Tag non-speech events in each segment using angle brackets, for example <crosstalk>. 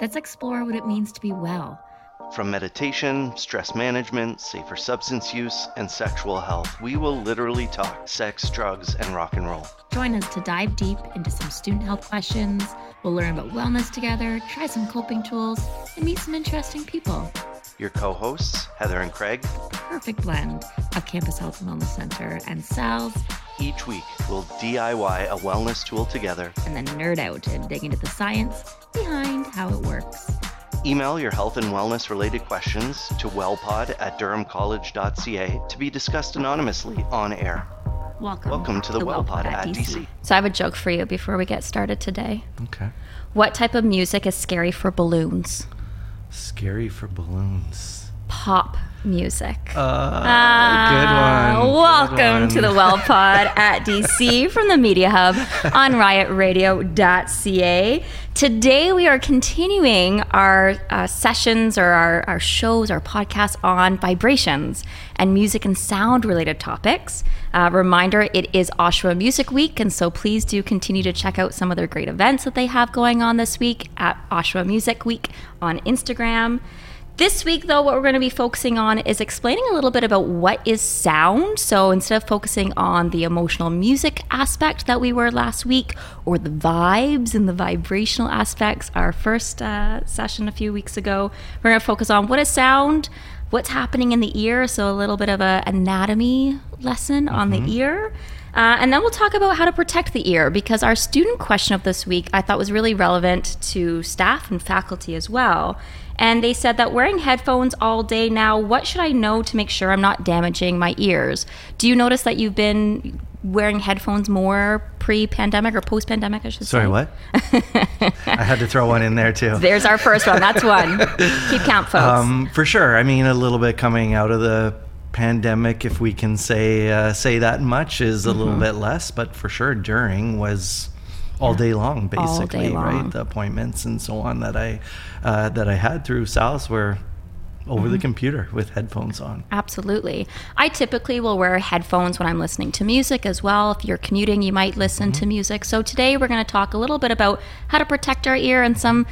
let's explore what it means to be well. From meditation, stress management, safer substance use, and sexual health, we will literally talk sex, drugs, and rock and roll. Join us to dive deep into some student health questions. We'll learn about wellness together, try some coping tools, and meet some interesting people. Your co hosts, Heather and Craig. Perfect blend of Campus Health and Wellness Center and Sal's. Each week, we'll DIY a wellness tool together and then nerd out and dig into the science behind how it works. Email your health and wellness related questions to wellpod at durhamcollege.ca to be discussed anonymously on air. Welcome. Welcome to the, the WellPod, at DC. DC. So I have a joke for you before we get started today. Okay. What type of music is scary for balloons? Scary for balloons. Pop music. Uh, uh, good one. Welcome good one. to the Well Pod <laughs> at DC from the Media Hub on riotradio.ca. Today we are continuing our uh, sessions or our, our shows, our podcasts on vibrations and music and sound related topics. Uh, reminder it is Oshawa Music Week, and so please do continue to check out some of their great events that they have going on this week at Oshawa Music Week on Instagram. This week, though, what we're going to be focusing on is explaining a little bit about what is sound. So instead of focusing on the emotional music aspect that we were last week, or the vibes and the vibrational aspects, our first uh, session a few weeks ago, we're going to focus on what is sound, what's happening in the ear. So a little bit of an anatomy lesson mm-hmm. on the mm-hmm. ear. Uh, and then we'll talk about how to protect the ear because our student question of this week I thought was really relevant to staff and faculty as well. And they said that wearing headphones all day now, what should I know to make sure I'm not damaging my ears? Do you notice that you've been wearing headphones more pre-pandemic or post-pandemic I should say? Sorry, say. what? I had to throw one in there too. There's our first one. That's one. <laughs> Keep count, folks. Um, for sure. I mean, a little bit coming out of the pandemic, if we can say uh, say that much, is a mm-hmm. little bit less. But for sure, during was all day long, basically, day long. right? The appointments and so on that I uh, that I had through Sal's were over mm-hmm. the computer with headphones on. Absolutely. I typically will wear headphones when I'm listening to music as well. If you're commuting, you might listen mm-hmm. to music. So today we're going to talk a little bit about how to protect our ear and some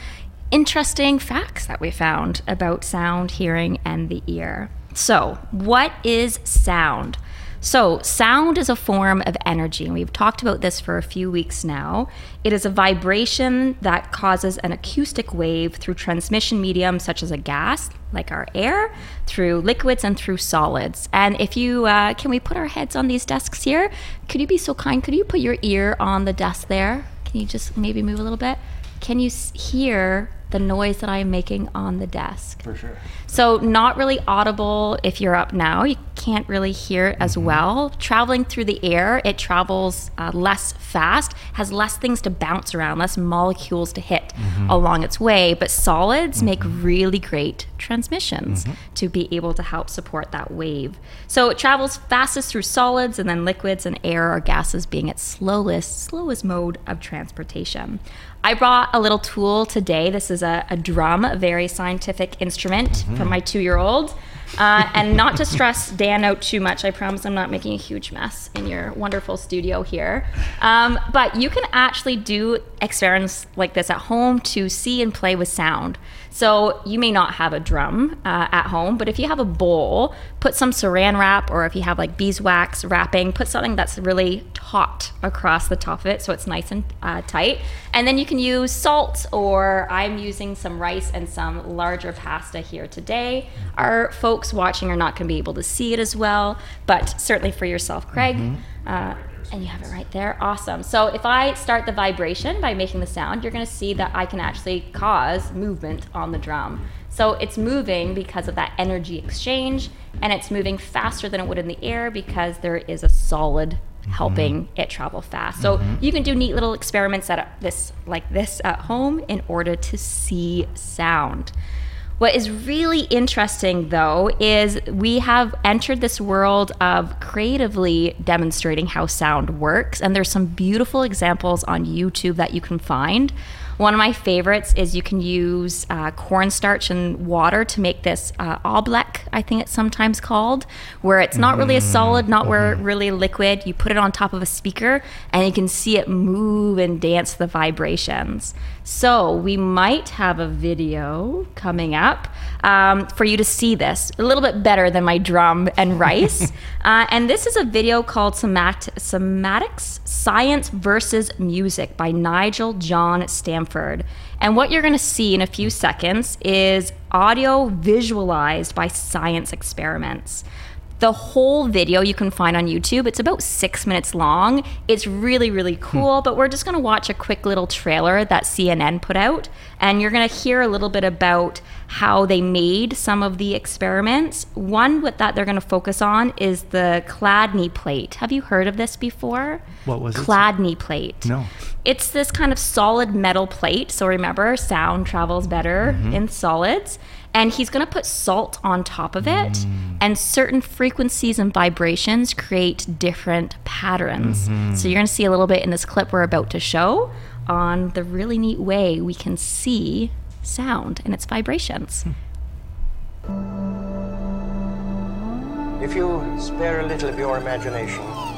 interesting facts that we found about sound, hearing, and the ear. So, what is sound? So, sound is a form of energy, and we've talked about this for a few weeks now. It is a vibration that causes an acoustic wave through transmission mediums such as a gas, like our air, through liquids, and through solids. And if you uh, can, we put our heads on these desks here? Could you be so kind? Could you put your ear on the desk there? Can you just maybe move a little bit? Can you hear the noise that I am making on the desk. For sure. So, not really audible if you're up now. You can't really hear it as mm-hmm. well. Traveling through the air, it travels uh, less fast, has less things to bounce around, less molecules to hit mm-hmm. along its way. But solids mm-hmm. make really great transmissions mm-hmm. to be able to help support that wave. So, it travels fastest through solids, and then liquids and air or gases being its slowest, slowest mode of transportation. I brought a little tool today. This is a, a drum, a very scientific instrument mm-hmm. for my two year old. Uh, and not to stress Dan out too much, I promise I'm not making a huge mess in your wonderful studio here. Um, but you can actually do experiments like this at home to see and play with sound. So you may not have a drum uh, at home, but if you have a bowl, put some saran wrap, or if you have like beeswax wrapping, put something that's really taut across the top of it so it's nice and uh, tight. And then you can use salt, or I'm using some rice and some larger pasta here today. Our folks watching are not going to be able to see it as well, but certainly for yourself, Craig. Mm-hmm. Uh, and you have it right there. Awesome. So if I start the vibration by making the sound, you're going to see that I can actually cause movement on the drum. So it's moving because of that energy exchange, and it's moving faster than it would in the air because there is a solid mm-hmm. helping mm-hmm. it travel fast. So mm-hmm. you can do neat little experiments at this like this at home in order to see sound. What is really interesting, though, is we have entered this world of creatively demonstrating how sound works. And there's some beautiful examples on YouTube that you can find one of my favorites is you can use uh, cornstarch and water to make this uh, oobleck, I think it's sometimes called, where it's not really a solid, not where mm-hmm. really liquid. You put it on top of a speaker and you can see it move and dance the vibrations. So we might have a video coming up um, for you to see this a little bit better than my drum and rice. <laughs> uh, and this is a video called Somat- Somatics Science versus Music by Nigel John Stanford. And what you're going to see in a few seconds is audio visualized by science experiments. The whole video you can find on YouTube. It's about six minutes long. It's really, really hmm. cool. Hmm. But we're just going to watch a quick little trailer that CNN put out. And you're going to hear a little bit about how they made some of the experiments. One with that they're going to focus on is the Chladni plate. Have you heard of this before? What was Chladni it? Chladni plate. No. It's this kind of solid metal plate. So remember, sound travels better mm-hmm. in solids and he's going to put salt on top of it mm. and certain frequencies and vibrations create different patterns mm-hmm. so you're going to see a little bit in this clip we're about to show on the really neat way we can see sound and its vibrations if you spare a little of your imagination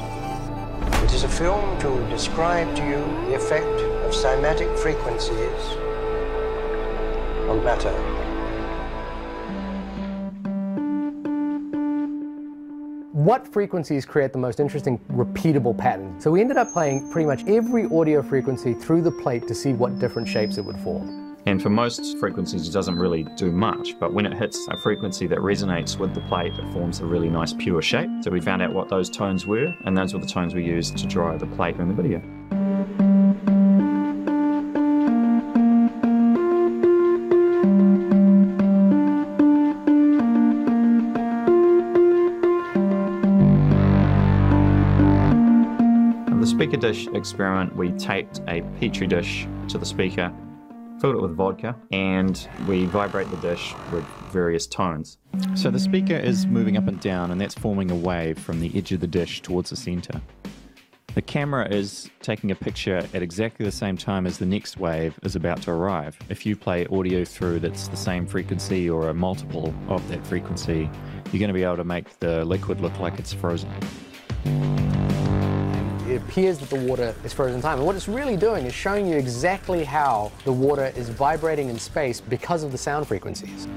it is a film to describe to you the effect of cymatic frequencies on matter what frequencies create the most interesting repeatable pattern. So we ended up playing pretty much every audio frequency through the plate to see what different shapes it would form. And for most frequencies, it doesn't really do much, but when it hits a frequency that resonates with the plate, it forms a really nice pure shape. So we found out what those tones were, and those were the tones we used to draw the plate in the video. The speaker dish experiment, we taped a petri dish to the speaker, filled it with vodka, and we vibrate the dish with various tones. So the speaker is moving up and down, and that's forming a wave from the edge of the dish towards the center. The camera is taking a picture at exactly the same time as the next wave is about to arrive. If you play audio through that's the same frequency or a multiple of that frequency, you're going to be able to make the liquid look like it's frozen appears that the water is frozen in time. And what it's really doing is showing you exactly how the water is vibrating in space because of the sound frequencies.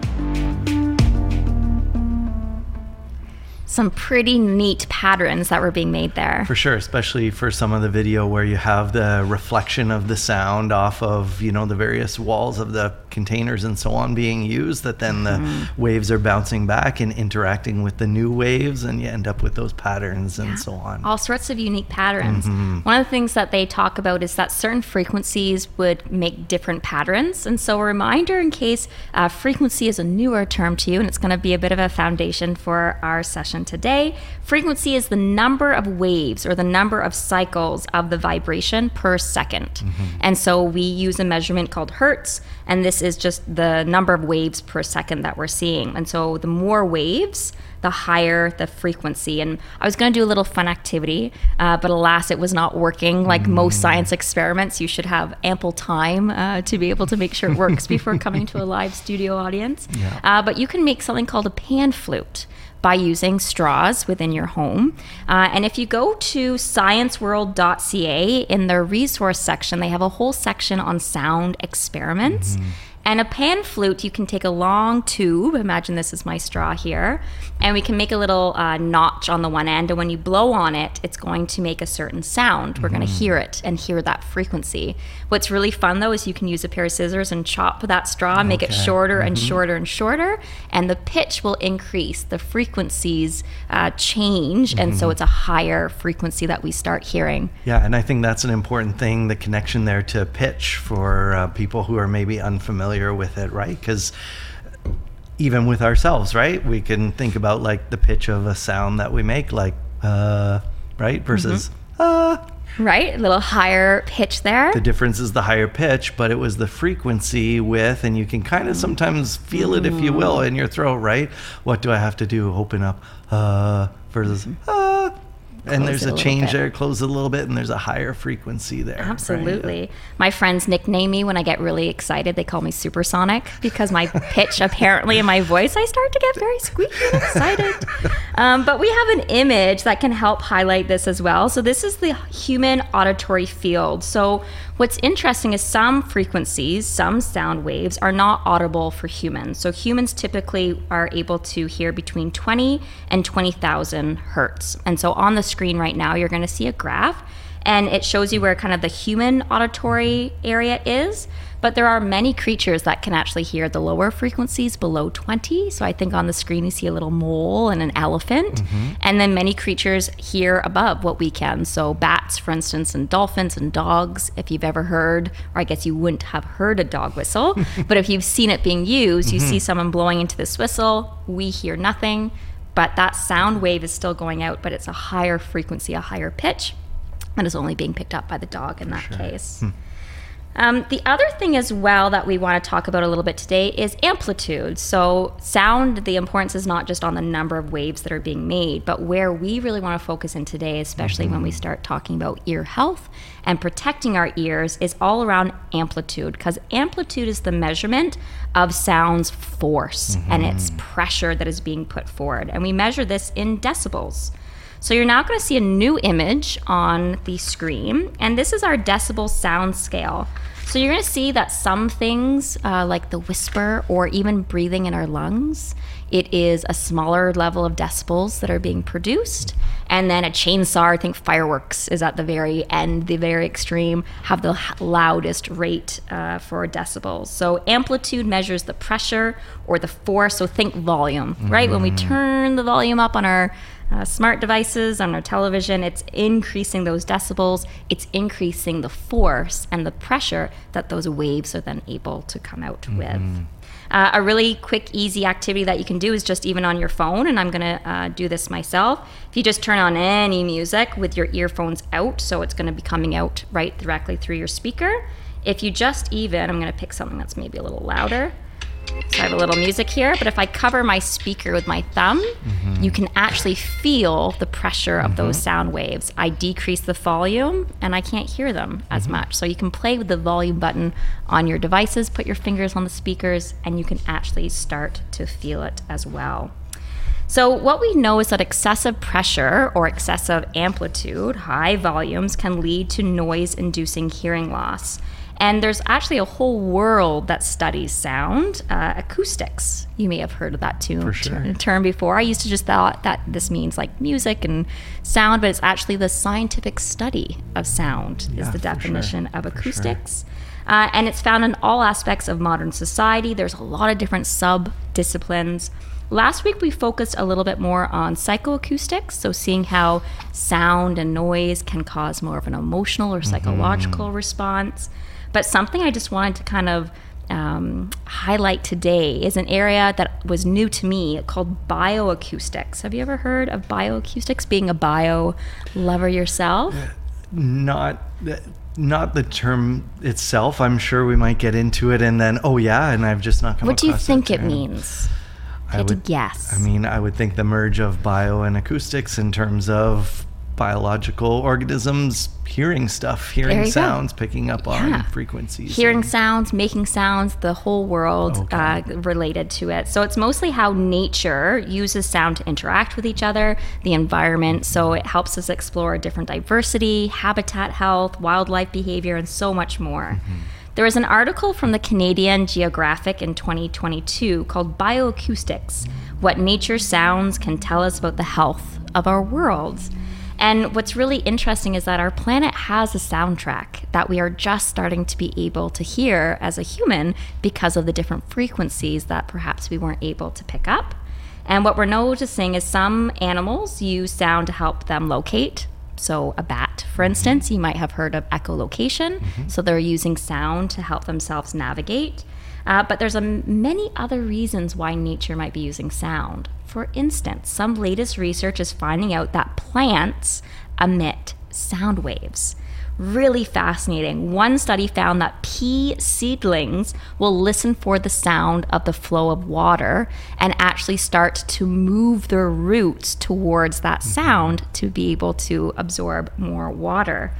some pretty neat patterns that were being made there. For sure, especially for some of the video where you have the reflection of the sound off of, you know, the various walls of the containers and so on being used that then the mm-hmm. waves are bouncing back and interacting with the new waves and you end up with those patterns and yeah. so on. All sorts of unique patterns. Mm-hmm. One of the things that they talk about is that certain frequencies would make different patterns. And so a reminder in case uh, frequency is a newer term to you and it's going to be a bit of a foundation for our session today. Frequency is the number of waves or the number of cycles of the vibration per 2nd mm-hmm. And so we use a measurement called hertz, and this is just the number of waves per second that we're seeing. And so the more waves, the higher the frequency. And I was going to do a little fun activity, uh, but alas, it was not working. Like mm. most science experiments, you should have ample time uh, to be able to make sure it works before coming to a live studio audience. Yeah. Uh, but you can make something called a pan flute by using straws within your home. Uh, and if you go to scienceworld.ca in their resource section, they have a whole section on sound experiments. Mm-hmm. And a pan flute, you can take a long tube. Imagine this is my straw here. And we can make a little uh, notch on the one end. And when you blow on it, it's going to make a certain sound. We're going to hear it and hear that frequency. What's really fun though is you can use a pair of scissors and chop that straw, okay. make it shorter mm-hmm. and shorter and shorter. And the pitch will increase, the frequencies uh, change. Mm-hmm. And so mm-hmm. it's a higher frequency that we start hearing. Yeah. And I think that's an important thing the connection there to pitch for uh, people who are maybe unfamiliar familiar with it, right? Because even with ourselves, right, we can think about like the pitch of a sound that we make, like uh, right, versus mm-hmm. uh. Right, a little higher pitch there. The difference is the higher pitch, but it was the frequency with, and you can kind of sometimes feel it, if you will, in your throat, right? What do I have to do? Open up, uh, versus, uh, and there's a, a change there. Close it a little bit, and there's a higher frequency there. Absolutely. Right? My friends nickname me when I get really excited. They call me supersonic because my pitch <laughs> apparently in my voice, I start to get very squeaky and excited. um, but we have an image that can help highlight this as well. So this is the human auditory field. So what's interesting is some frequencies, some sound waves, are not audible for humans. So humans typically are able to hear between 20 and 20,000 hertz. And so on the screen right now, you're going to see a graph and it shows you where kind of the human auditory area is. But there are many creatures that can actually hear the lower frequencies below 20. So I think on the screen you see a little mole and an elephant. Mm-hmm. And then many creatures hear above what we can. So bats, for instance, and dolphins and dogs. If you've ever heard, or I guess you wouldn't have heard a dog whistle, <laughs> but if you've seen it being used, you mm-hmm. see someone blowing into this whistle, we hear nothing. But that sound wave is still going out, but it's a higher frequency, a higher pitch and is only being picked up by the dog in that sure. case. Hmm. Um, the other thing as well that we want to talk about a little bit today is amplitude. So, sound, the importance is not just on the number of waves that are being made, but where we really want to focus in today, especially mm-hmm. when we mm-hmm. start talking about ear health and protecting our ears, is all around amplitude, because amplitude is the measurement of sound's force mm-hmm. and its pressure that is being put forward. And we measure this in decibels. So you're now going to see a new image on the screen, and this is our decibel sound scale. So you're going to see that some things, uh, like the whisper or even breathing in our lungs, it is a smaller level of decibels that are being produced. And then a chainsaw, I think fireworks is at the very end, the very extreme, have the loudest rate uh, for decibels. So amplitude measures the pressure or the force. So think volume, right? Mm-hmm. When we mm-hmm. turn the volume up on our uh, smart devices, on our television, it's increasing those decibels, it's increasing the force and the pressure that those waves are then able to come out mm-hmm. with. Uh, a really quick, easy activity that you can do is just even on your phone, and I'm gonna uh, do this myself. If you just turn on any music with your earphones out, so it's gonna be coming out right directly through your speaker. If you just even, I'm gonna pick something that's maybe a little louder. So I have a little music here, but if I cover my speaker with my thumb, mm-hmm. you can actually feel the pressure of mm-hmm. those sound waves. I decrease the volume and I can't hear them as mm-hmm. much. So you can play with the volume button on your devices, put your fingers on the speakers, and you can actually start to feel it as well. So, what we know is that excessive pressure or excessive amplitude, high volumes, can lead to noise inducing hearing loss. And there's actually a whole world that studies sound, uh, acoustics. You may have heard of that too, sure. term before. I used to just thought that this means like music and sound, but it's actually the scientific study of sound yeah, is the definition sure. of acoustics. Sure. Uh, and it's found in all aspects of modern society. There's a lot of different sub disciplines. Last week, we focused a little bit more on psychoacoustics, so seeing how sound and noise can cause more of an emotional or psychological mm-hmm. response. But something I just wanted to kind of um, highlight today is an area that was new to me called bioacoustics. Have you ever heard of bioacoustics? Being a bio lover yourself? Not. Not the term itself. I'm sure we might get into it, and then oh yeah, and I've just not come. What do you think it means? I would guess. I mean, I would think the merge of bio and acoustics in terms of biological organisms hearing stuff, hearing sounds, go. picking up yeah. on frequencies. Hearing sounds, making sounds, the whole world okay. uh, related to it. So it's mostly how nature uses sound to interact with each other, the environment. So it helps us explore different diversity, habitat health, wildlife behavior, and so much more. Mm-hmm. There was an article from the Canadian Geographic in 2022 called Bioacoustics What Nature Sounds Can Tell Us About the Health of Our Worlds. And what's really interesting is that our planet has a soundtrack that we are just starting to be able to hear as a human because of the different frequencies that perhaps we weren't able to pick up. And what we're noticing is some animals use sound to help them locate. So, a bat, for instance, you might have heard of echolocation. Mm-hmm. So, they're using sound to help themselves navigate. Uh, but there's a, many other reasons why nature might be using sound. For instance, some latest research is finding out that plants emit sound waves. Really fascinating. One study found that pea seedlings will listen for the sound of the flow of water and actually start to move their roots towards that mm-hmm. sound to be able to absorb more water.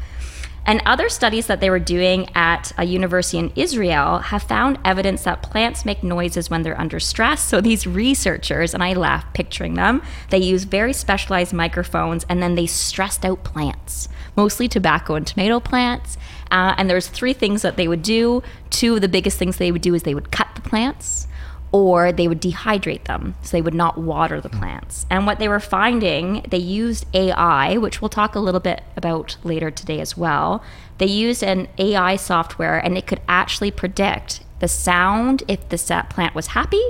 And other studies that they were doing at a university in Israel have found evidence that plants make noises when they're under stress. So these researchers, and I laugh picturing them, they use very specialized microphones and then they stressed out plants, mostly tobacco and tomato plants. Uh, and there's three things that they would do. Two of the biggest things they would do is they would cut the plants or they would dehydrate them. So they would not water the plants. And what they were finding, they used AI, which we'll talk a little bit about later today as well. They used an AI software and it could actually predict the sound if the plant was happy,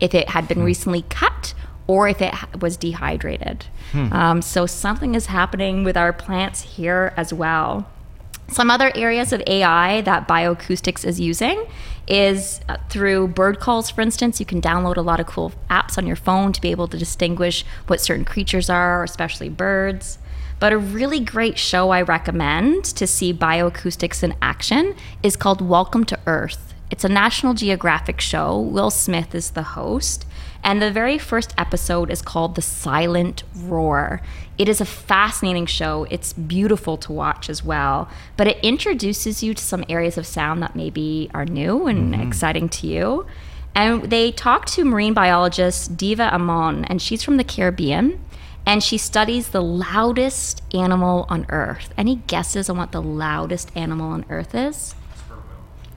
if it had been hmm. recently cut, or if it was dehydrated. Hmm. Um, so something is happening with our plants here as well. Some other areas of AI that bioacoustics is using is uh, through bird calls, for instance. You can download a lot of cool apps on your phone to be able to distinguish what certain creatures are, especially birds. But a really great show I recommend to see bioacoustics in action is called Welcome to Earth. It's a National Geographic show. Will Smith is the host. And the very first episode is called The Silent Roar. It is a fascinating show. It's beautiful to watch as well, but it introduces you to some areas of sound that maybe are new and mm-hmm. exciting to you. And they talk to marine biologist Diva Amon, and she's from the Caribbean, and she studies the loudest animal on Earth. Any guesses on what the loudest animal on Earth is?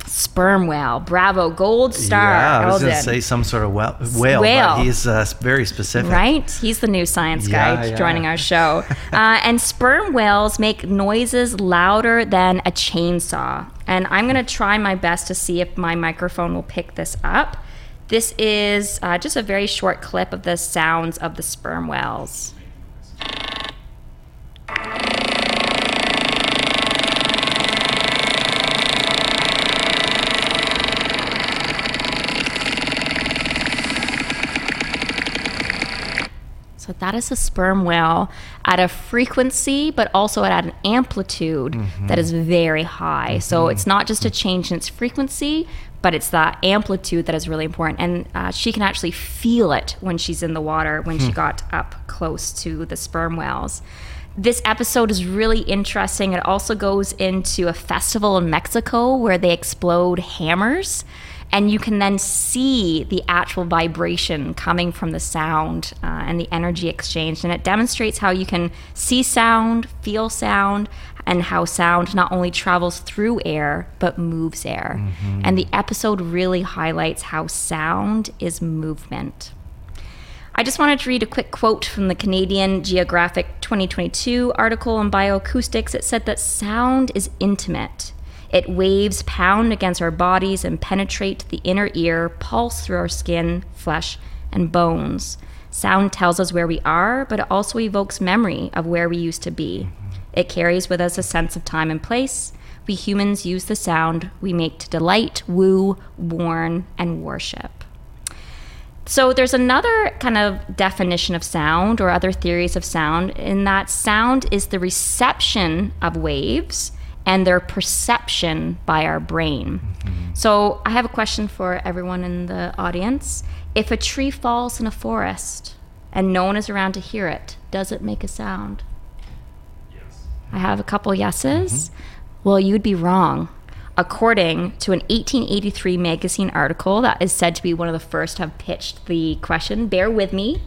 Sperm whale. Bravo, gold star. Yeah, I was going to say some sort of whale, whale, whale. but he's uh, very specific. Right? He's the new science guy yeah, yeah. joining our show. <laughs> uh, and sperm whales make noises louder than a chainsaw. And I'm going to try my best to see if my microphone will pick this up. This is uh, just a very short clip of the sounds of the sperm whales. So that is a sperm whale at a frequency, but also at an amplitude mm-hmm. that is very high. Mm-hmm. So it's not just a change in its frequency, but it's the amplitude that is really important. And uh, she can actually feel it when she's in the water when hmm. she got up close to the sperm whales. This episode is really interesting. It also goes into a festival in Mexico where they explode hammers and you can then see the actual vibration coming from the sound uh, and the energy exchange. And it demonstrates how you can see sound, feel sound, and how sound not only travels through air but moves air. Mm-hmm. And the episode really highlights how sound is movement. I just wanted to read a quick quote from the Canadian Geographic 2022 article on bioacoustics. It said that sound is intimate. It waves pound against our bodies and penetrate the inner ear, pulse through our skin, flesh, and bones. Sound tells us where we are, but it also evokes memory of where we used to be. It carries with us a sense of time and place. We humans use the sound we make to delight, woo, warn, and worship. So there's another kind of definition of sound or other theories of sound in that sound is the reception of waves and their perception by our brain. Mm-hmm. So, I have a question for everyone in the audience. If a tree falls in a forest and no one is around to hear it, does it make a sound? Yes. I have a couple yeses. Mm-hmm. Well, you'd be wrong. According to an 1883 magazine article that is said to be one of the first to have pitched the question, bear with me,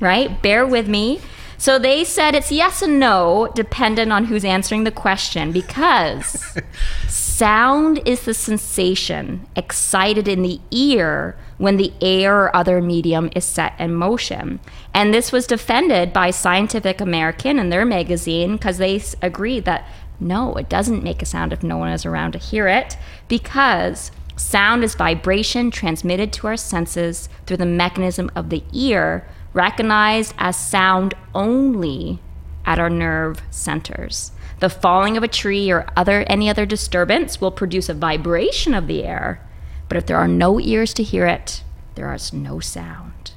right? Bear with me. So they said it's yes and no, dependent on who's answering the question, because <laughs> sound is the sensation excited in the ear when the air or other medium is set in motion. And this was defended by Scientific American in their magazine because they agreed that no, it doesn't make a sound if no one is around to hear it because sound is vibration transmitted to our senses through the mechanism of the ear recognized as sound only at our nerve centers. The falling of a tree or other any other disturbance will produce a vibration of the air, but if there are no ears to hear it, there is no sound.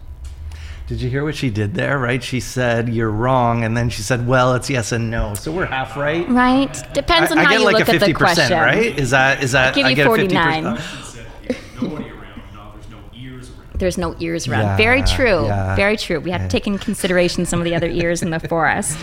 Did you hear what she did there? Right? She said you're wrong, and then she said, "Well, it's yes and no." So we're half right. Right. Depends on I, how I get you like look a at the question. right? Is that is that? I'll give I you get a 49. <laughs> 50%. Nobody around. No, there's no ears around. There's no ears around. Yeah, Very true. yeah. Very true. We have to take in consideration some of the other ears in the <laughs> forest.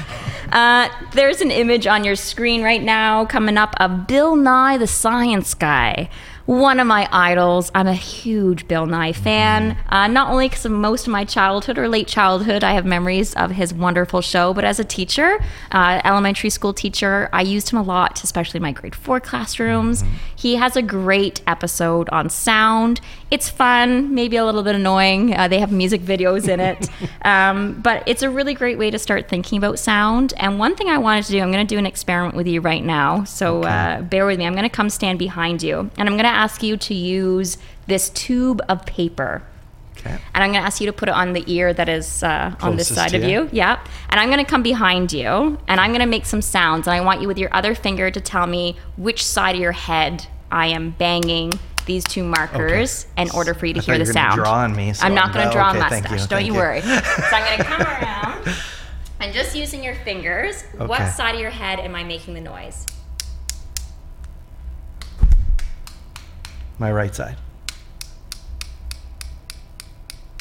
Uh, there's an image on your screen right now coming up of Bill Nye the Science Guy. One of my idols. I'm a huge Bill Nye fan. Uh, not only because of most of my childhood or late childhood, I have memories of his wonderful show, but as a teacher, uh, elementary school teacher, I used him a lot, especially in my grade four classrooms. He has a great episode on sound. It's fun, maybe a little bit annoying. Uh, they have music videos in it, <laughs> um, but it's a really great way to start thinking about sound. And one thing I wanted to do, I'm going to do an experiment with you right now. So uh, bear with me. I'm going to come stand behind you, and I'm going to ask you to use this tube of paper. Okay. And I'm going to ask you to put it on the ear that is uh, on this side of you. you. Yeah. And I'm going to come behind you and I'm going to make some sounds. And I want you with your other finger to tell me which side of your head I am banging these two markers in order for you to I hear the you were gonna sound. draw on me, so I'm not going to draw okay, a mustache. you, Don't you you. worry. <laughs> so I'm going to come around and just using your fingers, what side of your head am I making the noise? My right side.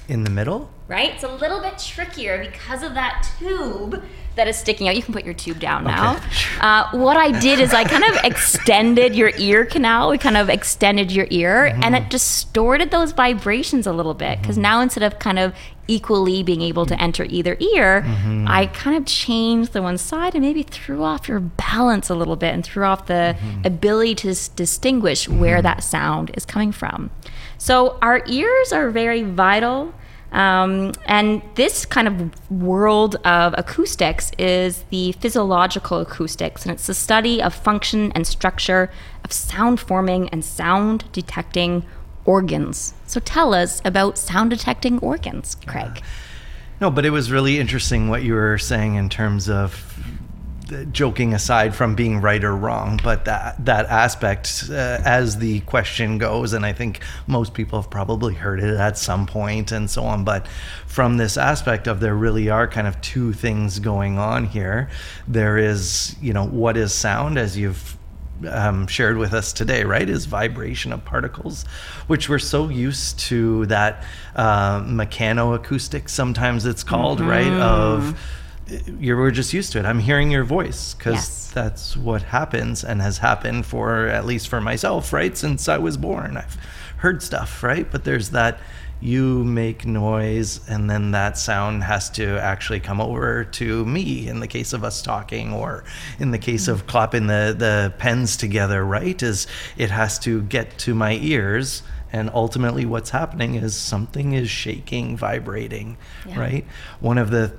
In the middle. Right? It's a little bit trickier because of that tube that is sticking out. You can put your tube down now. Uh, what I did is I kind of <laughs> extended your ear canal. We kind of extended your ear, and mm-hmm. it distorted those vibrations a little bit because mm-hmm. now instead of kind of equally being able to enter either ear, mm-hmm. I kind of changed the one side and maybe threw off your balance a little bit and threw off the ability to s- distinguish where that sound is coming from. So our ears are very vital. Um, and this kind of world of acoustics is the physiological acoustics, and it's the study of function and structure of sound forming and sound detecting organs. So tell us about sound detecting organs, Craig. No, but it was really interesting what you were saying in terms of joking aside from being right or wrong, but that that aspect uh, as the question goes, and I think most people have probably heard it at some point and so on. But from this aspect of there really are kind of two things going on here. There is, you know, what is sound as you've um, shared with us today, right, is vibration of particles, which we're so used to that uh, mechanoacoustic, sometimes it's called, right? Of you we're just used to it. I'm hearing your voice because Yes. that's what happens and has happened for at least for myself, right? Since I was born, I've heard stuff, right? But there's that you make noise and then that sound has to actually come over to me in the case of us talking or in the case mm. of clapping the the pens together right is it has to get to my ears and ultimately what's happening is something is shaking vibrating right one of the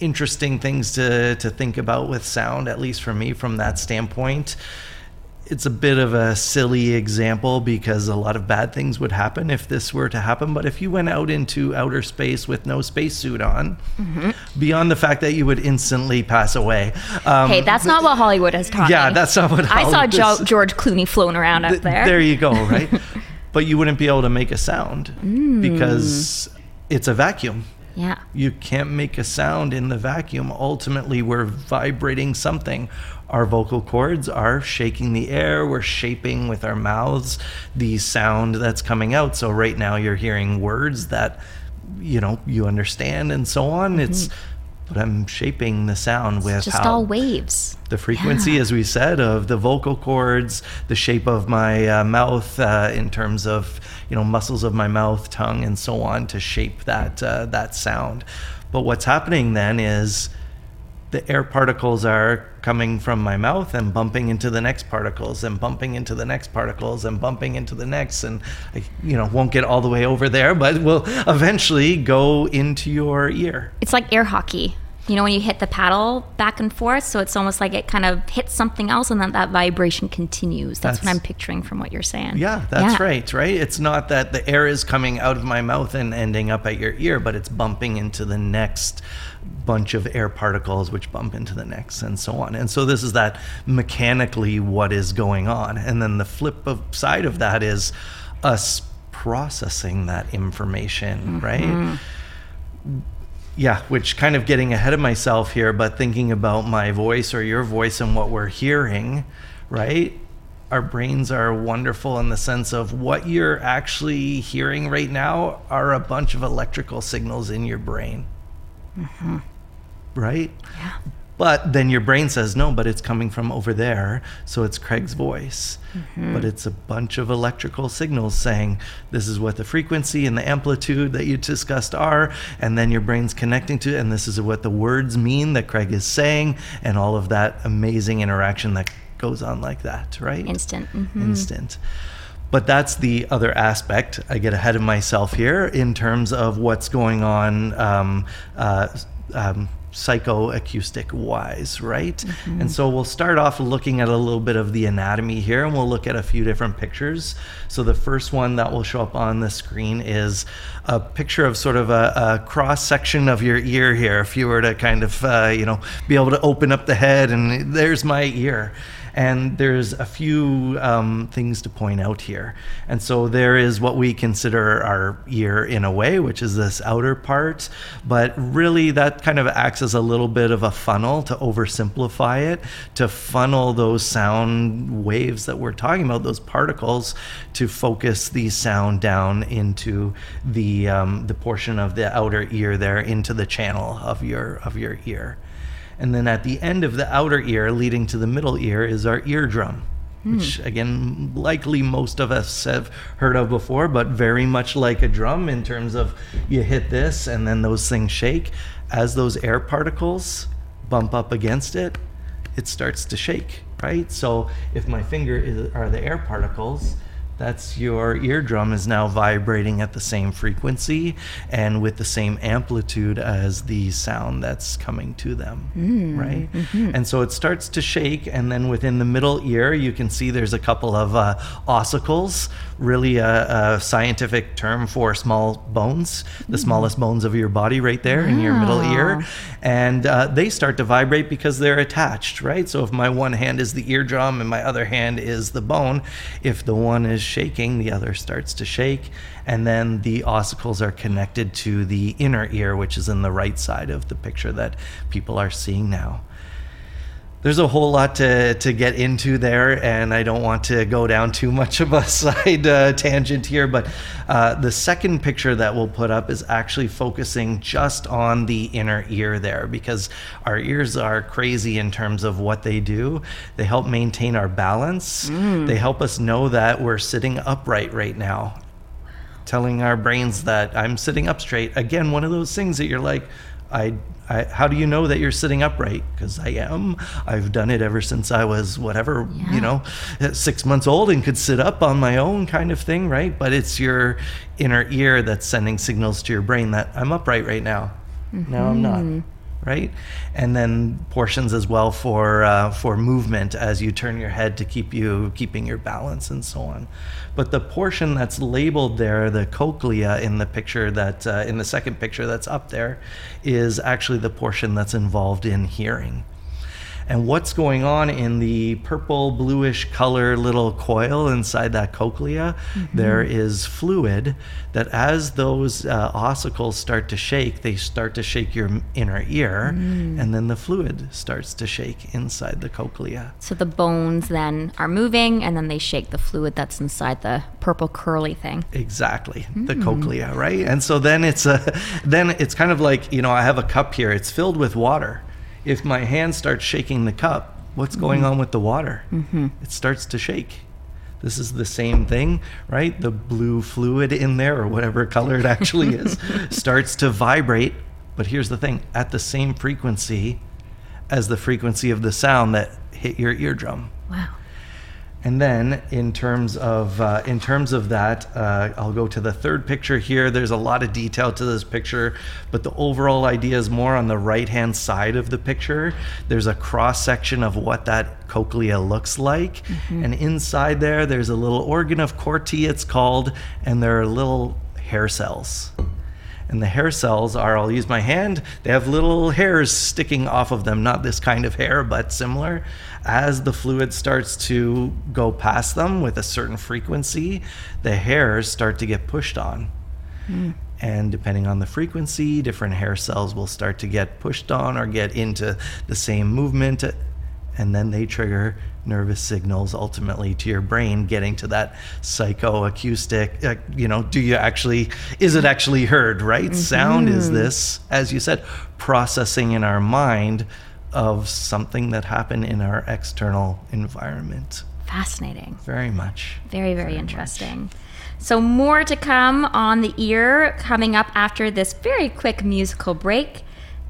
interesting things to to think about with sound at least for me from that standpoint it's a bit of a silly example because a lot of bad things would happen if this were to happen. But if you went out into outer space with no spacesuit on, beyond the fact that you would instantly pass away. Um, Hey, that's not what Hollywood has taught yeah, me. that's not what I saw jo- George Clooney floating around up there. There you go, right? <laughs> but you wouldn't be able to make a sound because it's a vacuum. Yeah. You can't make a sound in the vacuum. Ultimately, we're vibrating something. Our vocal cords are shaking the air. We're shaping with our mouths the sound that's coming out. So, right now, you're hearing words that, you know, you understand and so on. It's, but I'm shaping the sound with Just how all waves. the frequency, as we said, of the vocal cords, the shape of my uh, mouth uh, in terms of you know muscles of my mouth, tongue, and so on to shape that uh, that sound. But what's happening then is the air particles are coming from my mouth and bumping into the next particles and bumping into the next particles and bumping into the next and I, you know won't get all the way over there but will eventually go into your ear It's like air hockey. You know, when you hit the paddle back and forth, so it's almost like it kind of hits something else and then that vibration continues. That's, what I'm picturing from what you're saying. Yeah, that's Yeah. right, right? It's not that the air is coming out of my mouth and ending up at your ear, but it's bumping into the next bunch of air particles, which bump into the next, and so on. And so this is that mechanically what is going on. And then the flip of side of that is us processing that information, right? Mm-hmm. Yeah, which kind of getting ahead of myself here, but thinking about my voice or your voice and what we're hearing, right? Our brains are wonderful in the sense of what you're actually hearing right now are a bunch of electrical signals in your brain. Mm-hmm. Right? Yeah. But then your brain says, no, but it's coming from over there. So it's Craig's voice. Mm-hmm. But it's a bunch of electrical signals saying, this is what the frequency and the amplitude that you discussed are. And then your brain's connecting to it. And this is what the words mean that Craig is saying. And all of that amazing interaction that goes on like that, right? Instant. Mm-hmm. Instant. But that's the other aspect. I get ahead of myself here in terms of what's going on. Um, uh, um, psychoacoustic wise, right? Mm-hmm. And so we'll start off looking at a little bit of the anatomy here and we'll look at a few different pictures. So the first one that will show up on the screen is a picture of sort of a, a cross section of your ear here. If you were to kind of, uh, you know, be able to open up the head and there's my ear. And there's a few um, things to point out here. And so there is what we consider our ear in a way, which is this outer part. But really, that kind of acts as a little bit of a funnel to oversimplify it, to funnel those sound waves that we're talking about, those particles, to focus the sound down into the um, the portion of the outer ear there, into the channel of your of your ear. And then at the end of the outer ear, leading to the middle ear, is our eardrum, hmm. which again, likely most of us have heard of before, but very much like a drum in terms of you hit this and then those things shake. As those air particles bump up against it, it starts to shake, right? So if my finger is, are the air particles, that's your eardrum is now vibrating at the same frequency and with the same amplitude as the sound that's coming to them mm, right mm-hmm. and so it starts to shake and then within the middle ear you can see there's a couple of uh, ossicles really a, a, scientific term for small bones the mm. smallest bones of your body right there wow. in your middle ear and uh, they start to vibrate because they're attached right so if my one hand is the eardrum and my other hand is the bone if the one is shaking, the other starts to shake, and then the ossicles are connected to the inner ear, which is in the right side of the picture that people are seeing now there's a whole lot to, to get into there, and I don't want to go down too much of a <laughs> side uh, tangent here. But uh, the second picture that we'll put up is actually focusing just on the inner ear there because our ears are crazy in terms of what they do. They help maintain our balance, mm. they help us know that we're sitting upright right now. Telling our brains that I'm sitting up straight. Again, one of those things that you're like, I, I, how do you know that you're sitting upright? Because I am. I've done it ever since I was whatever, yeah. you know, six months old and could sit up on my own kind of thing, right? But it's your inner ear that's sending signals to your brain that I'm upright right now. Mm-hmm. Now I'm not. Right? And then portions as well for uh, for movement as you turn your head to keep you keeping your balance and so on. But the portion that's labeled there, the cochlea in the picture that uh, in the second picture that's up there, is actually the portion that's involved in hearing and what's going on in the purple bluish color little coil inside that cochlea? Mm-hmm. there is fluid that as those uh, ossicles start to shake they start to shake your inner ear. Mm. and then the fluid starts to shake inside the cochlea. So the bones then are moving and then they shake the fluid that's inside the purple curly thing. Exactly. Mm. the cochlea right? And so then it's a <laughs> then it's kind of like you know i have a cup here. It's filled with water if my hand starts shaking the cup, what's going mm-hmm. on with the water? Mm-hmm. It starts to shake. This is the same thing, right? The blue fluid in there, or whatever color it actually <laughs> is, starts to vibrate. But here's the thing at the same frequency as the frequency of the sound that hit your eardrum. Wow. And then, in terms of uh, in terms of that, uh, I'll go to the third picture here. There's a lot of detail to this picture, but the overall idea is more on the right hand side of the picture. There's a cross section of what that cochlea looks like, mm-hmm. and inside there, there's a little organ of Corti, it's called, and there are little hair cells. And the hair cells are, I'll use my hand, they have little hairs sticking off of them, not this kind of hair, but similar. As the fluid starts to go past them with a certain frequency, the hairs start to get pushed on. Mm. And depending on the frequency, different hair cells will start to get pushed on or get into the same movement. And then they trigger nervous signals ultimately to your brain, getting to that psychoacoustic. Uh, you know, do you actually, is it actually heard, right? Mm-hmm. Sound is this, as you said, processing in our mind of something that happened in our external environment. Fascinating. Very much. Very, very, very interesting. Much. So, more to come on the ear coming up after this very quick musical break.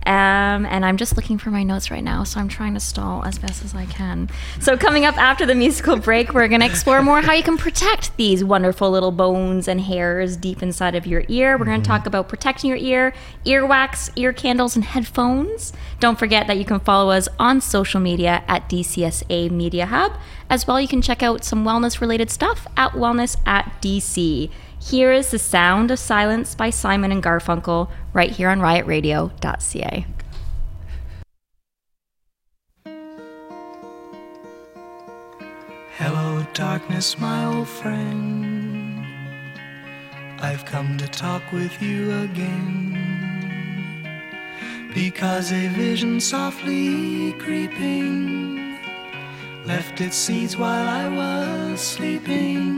Um, and I'm just looking for my notes right now, so I'm trying to stall as best as I can. So, coming up after the musical break, we're going to explore more how you can protect these wonderful little bones and hairs deep inside of your ear. We're going to talk mm-hmm. about protecting your ear, earwax, ear candles, and headphones. Don't forget that you can follow us on social media at DCSA Media Hub. As well, you can check out some wellness related stuff at Wellness at DC. Here is the sound of silence by Simon and Garfunkel right here on riotradio.ca. Hello, darkness, my old friend. I've come to talk with you again. Because a vision softly creeping left its seeds while I was sleeping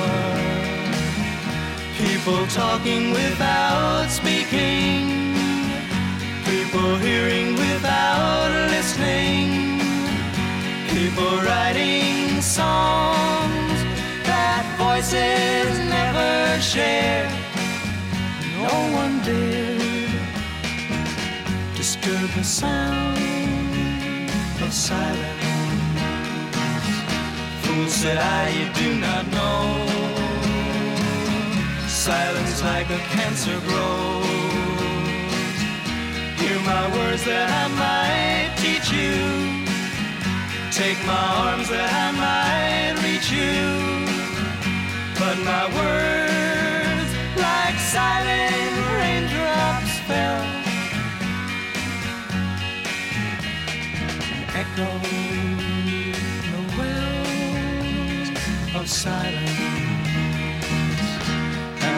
People talking without speaking. People hearing without listening. People writing songs that voices never share. No one dared disturb the sound of silence. Fool said I, you do not know silence like a cancer grows. Hear my words that I might teach you. Take my arms that I might reach you. But my words, like silent raindrops, fell. Echoed the wells of silence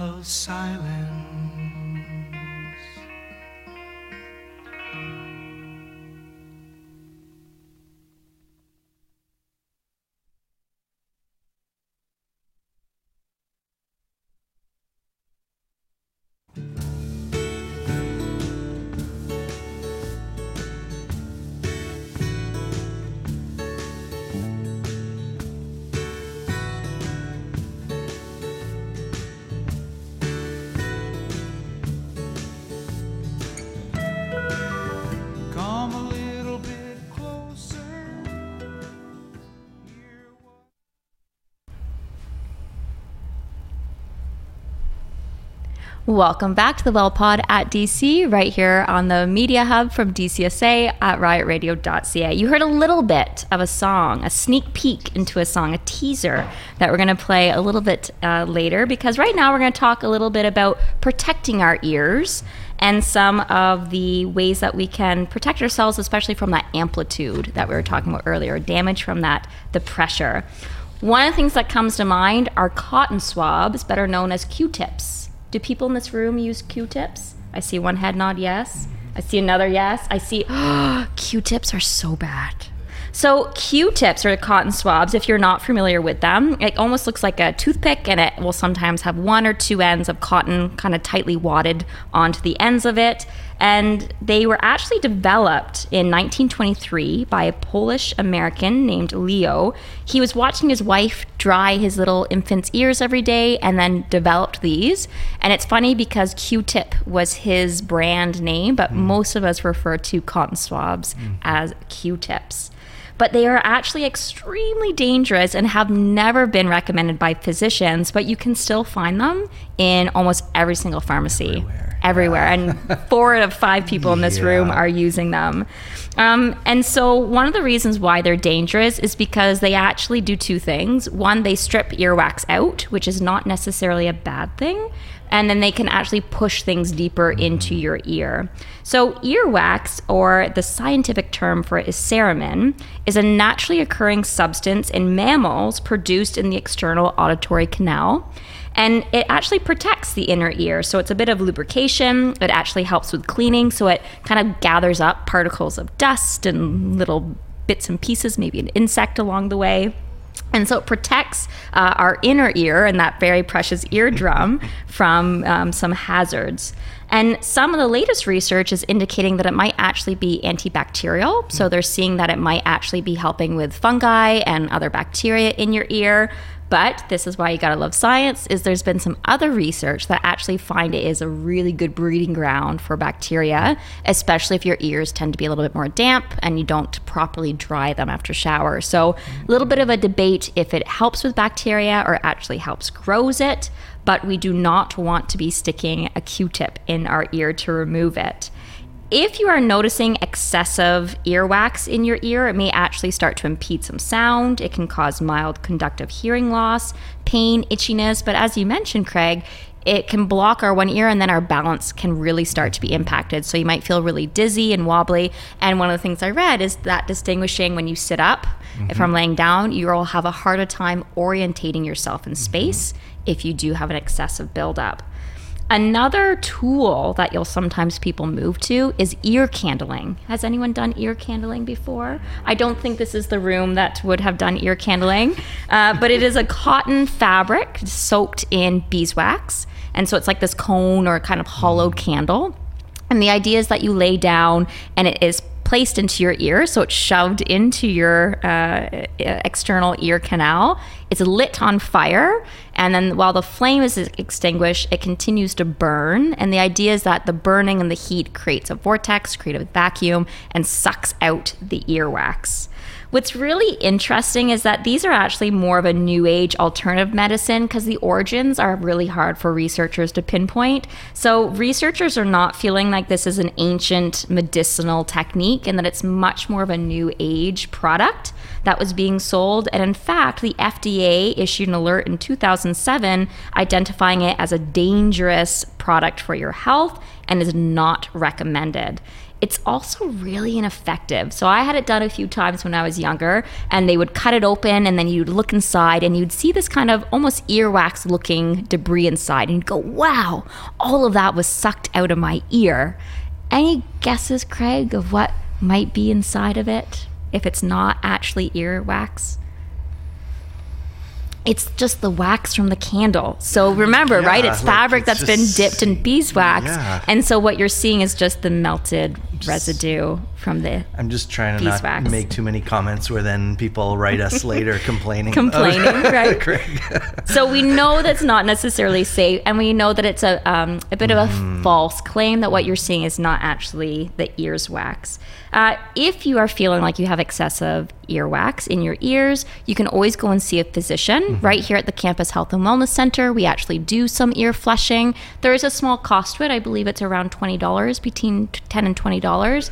of silence. Welcome back to the Well Pod at DC, right here on the Media Hub from DCSA at riotradio.ca. You heard a little bit of a song, a sneak peek into a song, a teaser that we're going to play a little bit uh, later because right now we're going to talk a little bit about protecting our ears and some of the ways that we can protect ourselves, especially from that amplitude that we were talking about earlier, damage from that, the pressure. One of the things that comes to mind are cotton swabs, better known as Q tips. Do people in this room use Q-tips? I see one head nod yes. I see another yes. I see <gasps> Q-tips are so bad. So Q-tips are cotton swabs. If you're not familiar with them, it almost looks like a toothpick, and it will sometimes have one or two ends of cotton kind of tightly wadded onto the ends of it. And they were actually developed in 1923 by a Polish American named Leo. He was watching his wife dry his little infant's ears every day and then developed these. And it's funny because Q tip was his brand name, but mm. most of us refer to cotton swabs mm. as Q tips but they are actually extremely dangerous and have never been recommended by physicians, but you can still find them in almost every single pharmacy. Everywhere everywhere, and <laughs> four out of five people in this yeah. room are using them. Um, and so, one of the reasons why they're dangerous is because they actually do two things. One, they strip earwax out, which is not necessarily a bad thing. And then they can actually push things deeper into your ear. So, earwax, or the scientific term for it is cerumen, is a naturally occurring substance in mammals produced in the external auditory canal and it actually protects the inner ear. So it's a bit of lubrication. It actually helps with cleaning. So it kind of gathers up particles of dust and little bits and pieces, maybe an insect along the way. And so it protects uh, our inner ear and that very precious eardrum <laughs> from um, some hazards. And some of the latest research is indicating that it might actually be antibacterial. So they're seeing that it might actually be helping with fungi and other bacteria in your ear. But this is why you gotta love science, is there's been some other research that actually find it is a really good breeding ground for bacteria, especially if your ears tend to be a little bit more damp and you don't properly dry them after shower. So a little bit of a debate if it helps with bacteria or actually helps grows it, but we do not want to be sticking a Q-tip in our ear to remove it. If you are noticing excessive earwax in your ear, it may actually start to impede some sound. It can cause mild conductive hearing loss, pain, itchiness. But as you mentioned, Craig, it can block our one ear and then our balance can really start to be impacted. So you might feel really dizzy and wobbly. And one of the things I read is that distinguishing when you sit up, mm-hmm. if I'm laying down, you will have a harder time orientating yourself in space mm-hmm. if you do have an excessive buildup. Another tool that you'll sometimes people move to is ear candling. Has anyone done ear candling before? I don't think this is the room that would have done ear candling, uh, but it is a cotton fabric soaked in beeswax. And so it's like this cone or kind of hollowed candle. And the idea is that you lay down and it is placed into your ear, so it's shoved into your uh, external ear canal. It's lit on fire, and then while the flame is extinguished, it continues to burn. And the idea is that the burning and the heat creates a vortex, creates a vacuum, and sucks out the earwax. What's really interesting is that these are actually more of a new age alternative medicine because the origins are really hard for researchers to pinpoint. So, researchers are not feeling like this is an ancient medicinal technique and that it's much more of a new age product that was being sold. And in fact, the FDA issued an alert in 2007 identifying it as a dangerous product for your health and is not recommended it's also really ineffective. So I had it done a few times when I was younger, and they would cut it open, and then you'd look inside, and you'd see this kind of almost earwax looking debris inside, and you'd go, wow, all of that was sucked out of my ear. Any guesses, Craig, of what might be inside of it if it's not actually earwax? It's just the wax from the candle. So remember, yeah, right? It's fabric like it's that's just, been dipped in beeswax. Yeah. And so what you're seeing is just the melted residue from the. I'm just trying to not make too many comments where then people write us <laughs> later complaining. Complaining, <laughs> right. So we know that's not necessarily safe, and we know that it's a um, a bit of a Mm-hmm. false claim that what you're seeing is not actually the ears wax. Uh, if you are feeling like you have excessive earwax in your ears, you can always go and see a physician. Mm-hmm. Right here at the Campus Health and Wellness Center, we actually do some ear flushing. There is a small cost to it. I believe it's around twenty dollars, between ten and twenty dollars.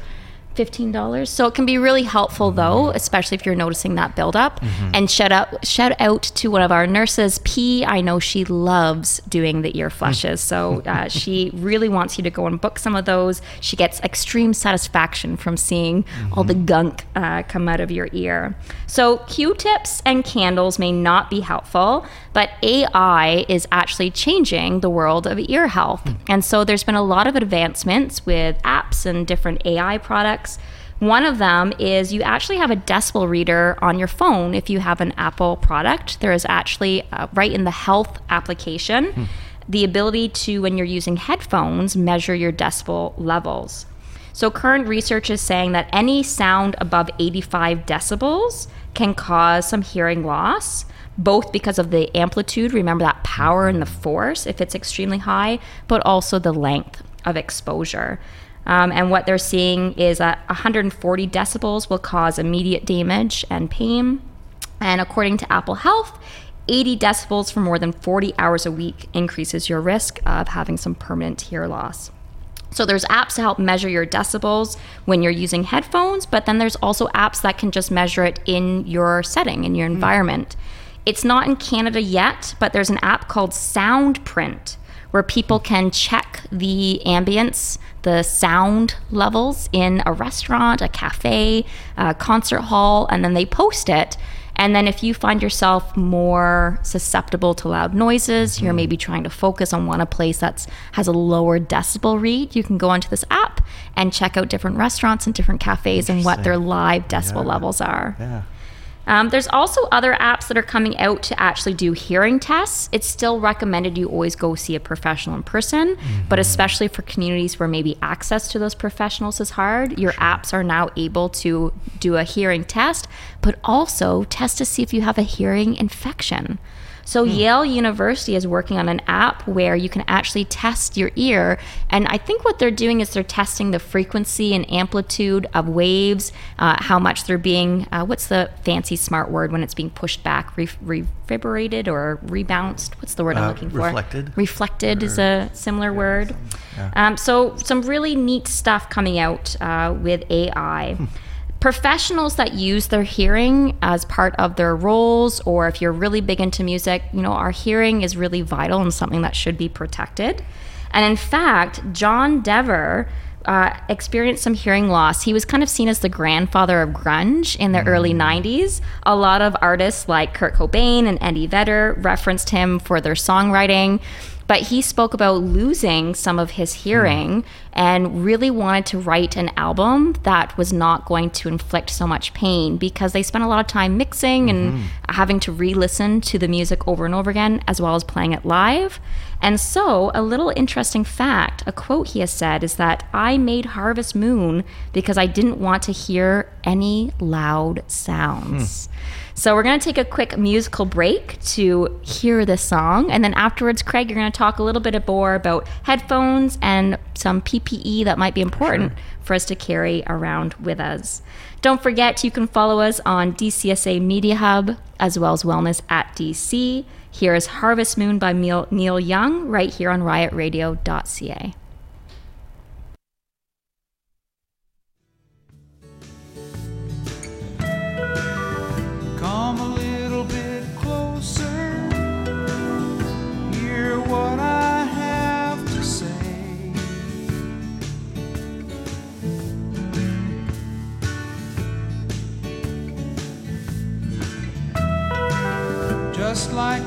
$15 so it can be really helpful though especially if you're noticing that buildup. And shout out shout out to one of our nurses p. I know she loves doing the ear flushes. So <laughs> uh, she really wants you to go and book some of those. She gets extreme satisfaction from seeing all the gunk uh, come out of your ear. So q-tips and candles may not be helpful but ai is actually changing the world of ear health. And so there's been a lot of advancements with apps and different ai products one of them is you actually have a decibel reader on your phone if you have an Apple product. There is actually, uh, right in the health application, the ability to, when you're using headphones, measure your decibel levels. So, current research is saying that any sound above 85 decibels can cause some hearing loss, both because of the amplitude, remember that power and the force if it's extremely high, but also the length of exposure. Um, and what they're seeing is that 140 decibels will cause immediate damage and pain. And according to Apple Health, 80 decibels for more than 40 hours a week increases your risk of having some permanent hear loss. So there's apps to help measure your decibels when you're using headphones, but then there's also apps that can just measure it in your setting, in your environment. It's not in Canada yet, but there's an app called Soundprint where people can check the ambience, the sound levels in a restaurant, a cafe, a concert hall, and then they post it. And then if you find yourself more susceptible to loud noises, you're mm-hmm. maybe trying to focus on one a place that's has a lower decibel read, you can go onto this app and check out different restaurants and different cafes and what their live decibel levels are. Yeah. Um, there's also other apps that are coming out to actually do hearing tests. It's still recommended you always go see a professional in person, but especially for communities where maybe access to those professionals is hard, your apps are now able to do a hearing test, but also test to see if you have a hearing infection. So Yale University is working on an app where you can actually test your ear, and I think what they're doing is they're testing the frequency and amplitude of waves, uh, how much they're being. Uh, what's the fancy smart word when it's being pushed back, re- reverberated or rebounced? What's the word I'm Uh, looking for? reflected? Reflected is a similar word. Um, so some really neat stuff coming out uh, with AI professionals that use their hearing as part of their roles or if you're really big into music you know our hearing is really vital and something that should be protected and in fact john dever uh, experienced some hearing loss. He was kind of seen as the grandfather of grunge in the early 90s. A lot of artists like Kurt Cobain and Eddie Vedder referenced him for their songwriting. But he spoke about losing some of his hearing and really wanted to write an album that was not going to inflict so much pain because they spent a lot of time mixing and mm-hmm. having to re listen to the music over and over again, as well as playing it live. And so, a little interesting fact a quote he has said is that I made Harvest Moon because I didn't want to hear any loud sounds. Hmm. So we're going to take a quick musical break to hear this song. And then afterwards, Craig, you're going to talk a little bit more about headphones and some PPE that might be important for us to carry around with us. Don't forget, you can follow us on DCSA Media Hub as well as Wellness at DC. Here is Harvest Moon by Neil, Young right here on riotradio.ca. Come a little bit closer. Hear what I have to say. Just like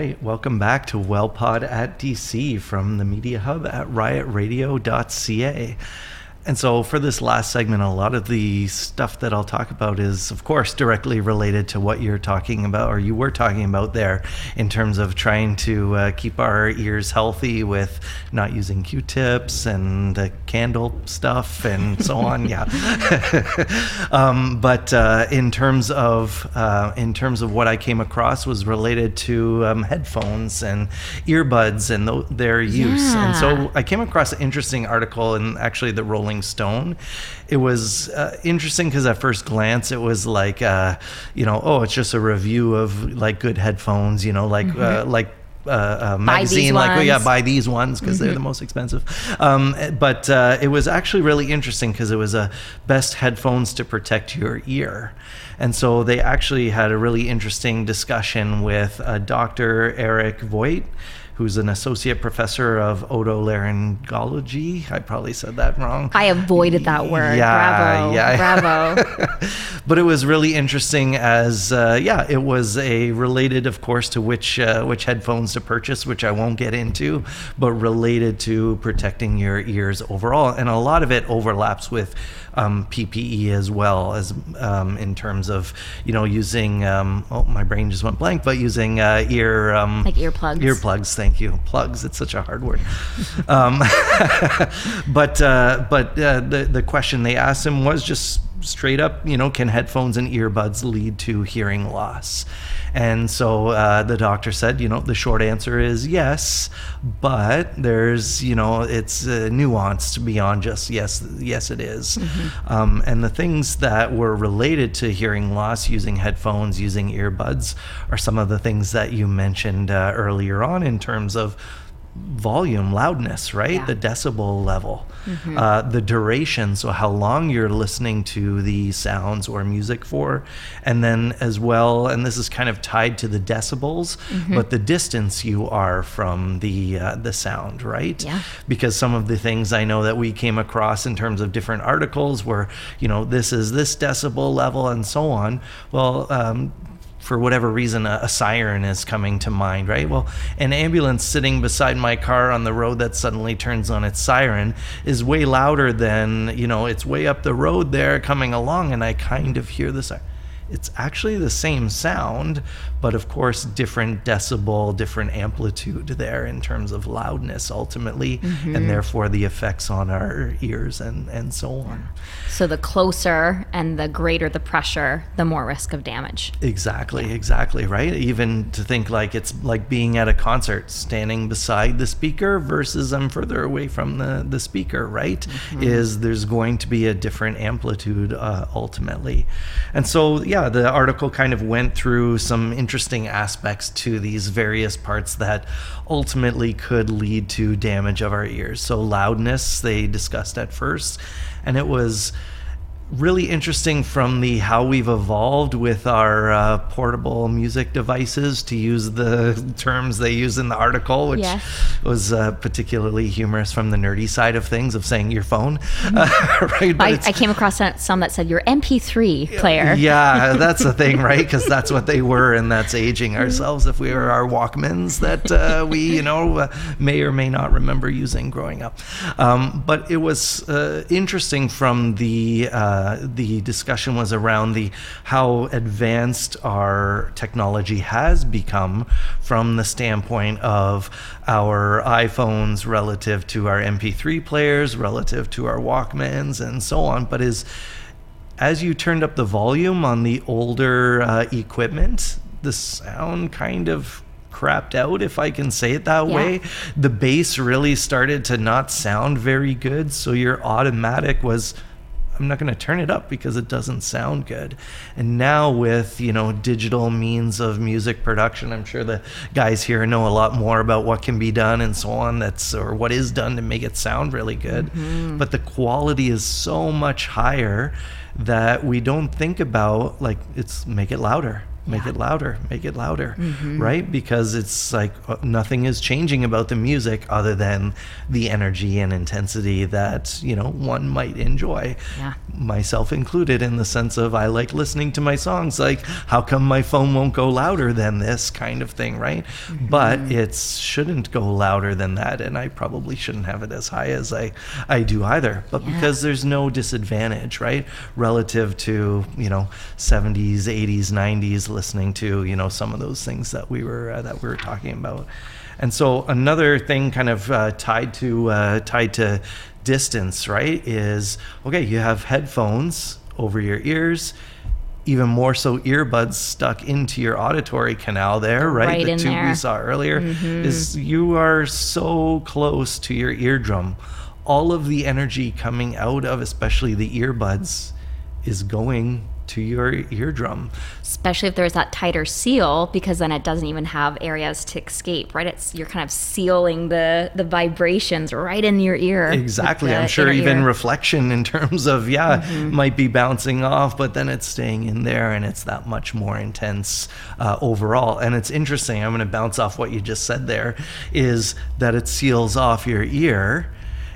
right, welcome back to WellPod at DC from the Media Hub at riotradio.ca. And so, for this last segment, a lot of the stuff that I'll talk about is, of course, directly related to what you're talking about, or you were talking about there, in terms of trying to uh, keep our ears healthy with not using Q tips and the candle stuff and so on. Yeah. <laughs> um, but uh, in terms of uh, in terms of what I came across was related to um, headphones and earbuds and th- their use. Yeah. And so I came across an interesting article in actually the Rolling Stone. It was uh, interesting because at first glance it was like, uh, you know, oh, it's just a review of like good headphones, you know, like uh, like. Uh, a magazine like oh yeah buy these ones because they're the most expensive um, but uh, it was actually really interesting because it was a best headphones to protect your ear and so they actually had a really interesting discussion with uh, dr eric voigt who's an associate professor of otolaryngology. I probably said that wrong. I avoided that word. Yeah, Bravo. yeah. <laughs> Bravo. <laughs> but it was really interesting as uh, yeah, it was a related, of course, to which uh, which headphones to purchase, which I won't get into, but related to protecting your ears overall, and a lot of it overlaps with um, PPE as well as um, in terms of you know using um, oh my brain just went blank, but using uh, ear um, like earplugs. Earplugs, thank you. Plugs. It's such a hard word. Um, <laughs> but uh, but uh, the the question they asked him was just straight up, you know, can headphones and earbuds lead to hearing loss? And so uh, the doctor said, you know, the short answer is yes, but there's, you know, it's uh, nuanced beyond just yes, yes, it is. Mm-hmm. Um, and the things that were related to hearing loss using headphones, using earbuds, are some of the things that you mentioned uh, earlier on in terms of volume, loudness, right? Yeah. The decibel level, mm-hmm. uh, the duration, so how long you're listening to the sounds or music for, and then as well, and this is kind of tied to the decibels, mm-hmm. but the distance you are from the uh, the sound, right? Yeah. Because some of the things I know that we came across in terms of different articles where you know this is this decibel level and so on. Well. Um, for whatever reason, a, a, siren is coming to mind, right? Well, an ambulance sitting beside my car on the road that suddenly turns on its siren is way louder than, you know, it's way up the road there coming along, and I kind of hear the siren it's actually the same sound, but of course, different decibel, different amplitude there in terms of loudness ultimately, mm-hmm. and therefore the effects on our ears and, and so on. So, the closer and the greater the pressure, the more risk of damage. Exactly, yeah. exactly, right? Even to think like it's like being at a concert, standing beside the speaker versus I'm further away from the, the speaker, right? Mm-hmm. Is there's going to be a different amplitude uh, ultimately. And so, yeah, the article kind of went through some interesting aspects to these various parts that ultimately could lead to damage of our ears. So, loudness, they discussed at first, and it was really interesting from the how we've evolved with our uh, portable music devices to use the terms they use in the article which yes. was uh, particularly humorous from the nerdy side of things of saying your phone mm-hmm. uh, <laughs> right I, I, came across some that said your mp3 player yeah <laughs> that's the thing right because that's what they were and that's aging mm-hmm. ourselves if we were our walkmans that uh, we you know uh, may or may not remember using growing up um, but it was uh, interesting from the uh, the discussion was around the how advanced our technology has become from the standpoint of our iPhones relative to our MP3 players, relative to our Walkmans, and so on. But is as you turned up the volume on the older uh, equipment, the sound kind of crapped out, if I can say it that yeah. way. The bass really started to not sound very good. So your automatic was I'm not going to turn it up because it doesn't sound good. And now with, you know, digital means of music production, I'm sure the guys here know a lot more about what can be done and so on that's or what is done to make it sound really good. Mm-hmm. But the quality is so much higher that we don't think about like it's make it louder make yeah. it louder make it louder mm-hmm. right because it's like uh, nothing is changing about the music other than the energy and intensity that you know one might enjoy yeah. myself included in the sense of i like listening to my songs like how come my phone won't go louder than this kind of thing right mm-hmm. but it shouldn't go louder than that and i probably shouldn't have it as high as i i do either but yeah. because there's no disadvantage right relative to you know 70s 80s 90s listening to you know some of those things that we were uh, that we were talking about. And so another thing kind of uh, tied to uh, tied to distance right is okay you have headphones over your ears even more so earbuds stuck into your auditory canal there right, right the two we saw earlier mm-hmm. is you are so close to your eardrum. All of the energy coming out of especially the earbuds is going to your eardrum. Especially if there's that tighter seal, because then it doesn't even have areas to escape, right? It's you're kind of sealing the the vibrations right in your ear. Exactly. I'm sure even ear. reflection in terms of yeah mm-hmm. might be bouncing off, but then it's staying in there, and it's that much more intense uh, overall. And it's interesting. I'm going to bounce off what you just said. There is that it seals off your ear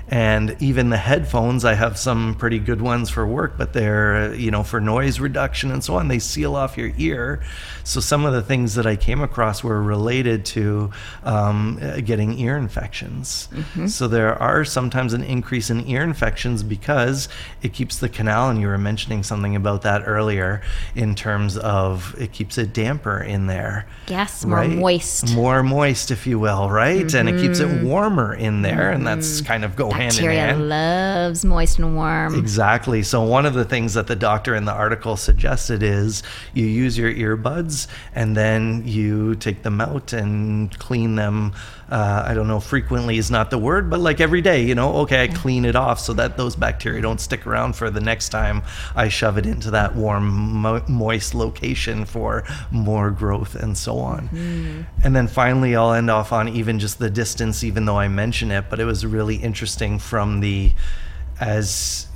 and even the headphones i have some pretty good ones for work but they're you know for noise reduction and so on they seal off your ear so some of the things that I came across were related to um, getting ear infections. Mm-hmm. So there are sometimes an increase in ear infections because it keeps the canal, and you were mentioning something about that earlier in terms of it keeps it damper in there. Yes, more right? moist. More moist, if you will, right? Mm-hmm. And it keeps it mm-hmm. warmer in there, mm-hmm. and that's mm-hmm. kind of go Bacteria hand in hand. loves moist and warm. Exactly. So one of the things that the doctor in the article suggested is you use your earbuds and then you take them out and clean them. Uh, I don't know, frequently is not the word, but like every day, you know, okay, I clean it off so that those bacteria don't stick around for the next time I shove it into that warm, mo- moist location for more growth and so on. Mm. And then finally, I'll end off on even just the distance, even though I mention it, but it was really interesting from the as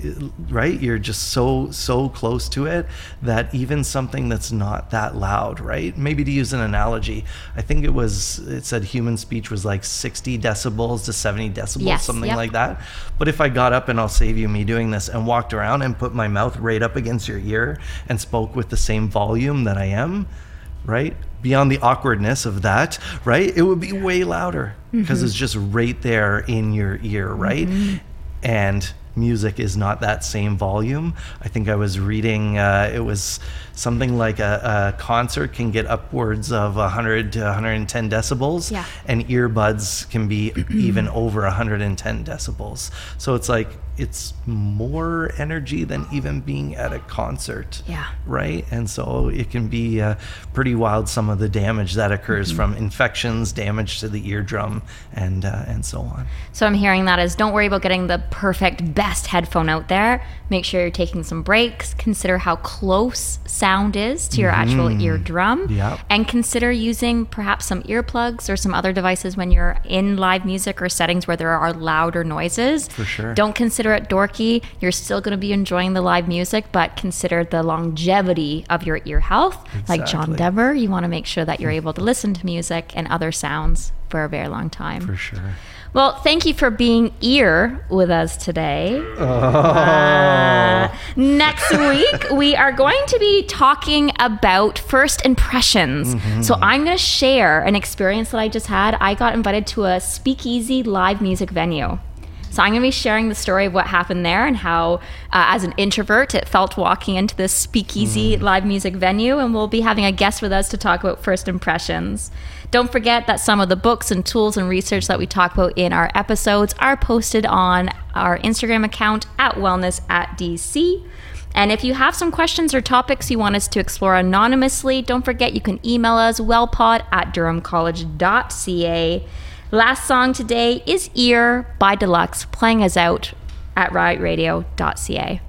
right? You're just so so close to it that even something that's not that loud right? Maybe to use an analogy i think it was it said human speech was like 60 decibels to 70 decibels yes, something yep. like that. But if i got up and i'll save you me doing this and walked around and put my mouth right up against your ear and spoke with the same volume that i am right? Beyond the awkwardness of that right? It would be way louder because mm-hmm. it's just right there in your ear right? Mm-hmm. and music is not that same volume. I think I was reading uh, it was something like a, a, concert can get upwards of 100 to 110 decibels, yeah. and earbuds can be <clears throat> even over 110 decibels. So it's like it's more energy than even being at a concert. Yeah. Right? And so it can be uh, pretty wild some of the damage that occurs mm-hmm. from infections, damage to the eardrum, and uh, and so on. So I'm hearing that is don't worry about getting the perfect best headphone out there. Make sure you're taking some breaks. Consider how close sound is to your mm-hmm. actual eardrum. Yep. And consider using perhaps some earplugs or some other devices when you're in live music or settings where there are louder noises. For sure. Don't consider consider it dorky. You're still going to be enjoying the live music, but consider the longevity of your ear health. Exactly. Like John Dever, you want to make sure that you're able to listen to music and other sounds for a very long time. For sure. Well, thank you for being ear with us today. Oh. Uh, next week, we are going to be talking about first impressions. Mm-hmm. So, I'm going to share an experience that I just had. I got invited to a speakeasy live music venue. So I'm going to be sharing the story of what happened there and how, uh, as an introvert, it felt walking into this speakeasy mm. live music venue. And we'll be having a guest with us to talk about first impressions. Don't forget that some of the books and tools and research that we talk about in our episodes are posted on our Instagram account at wellness at DC. And if you have some questions or topics you want us to explore anonymously, don't forget you can email us wellpod at durhamcollege.ca. Last song today is Ear by Deluxe, playing us out at riotradio.ca.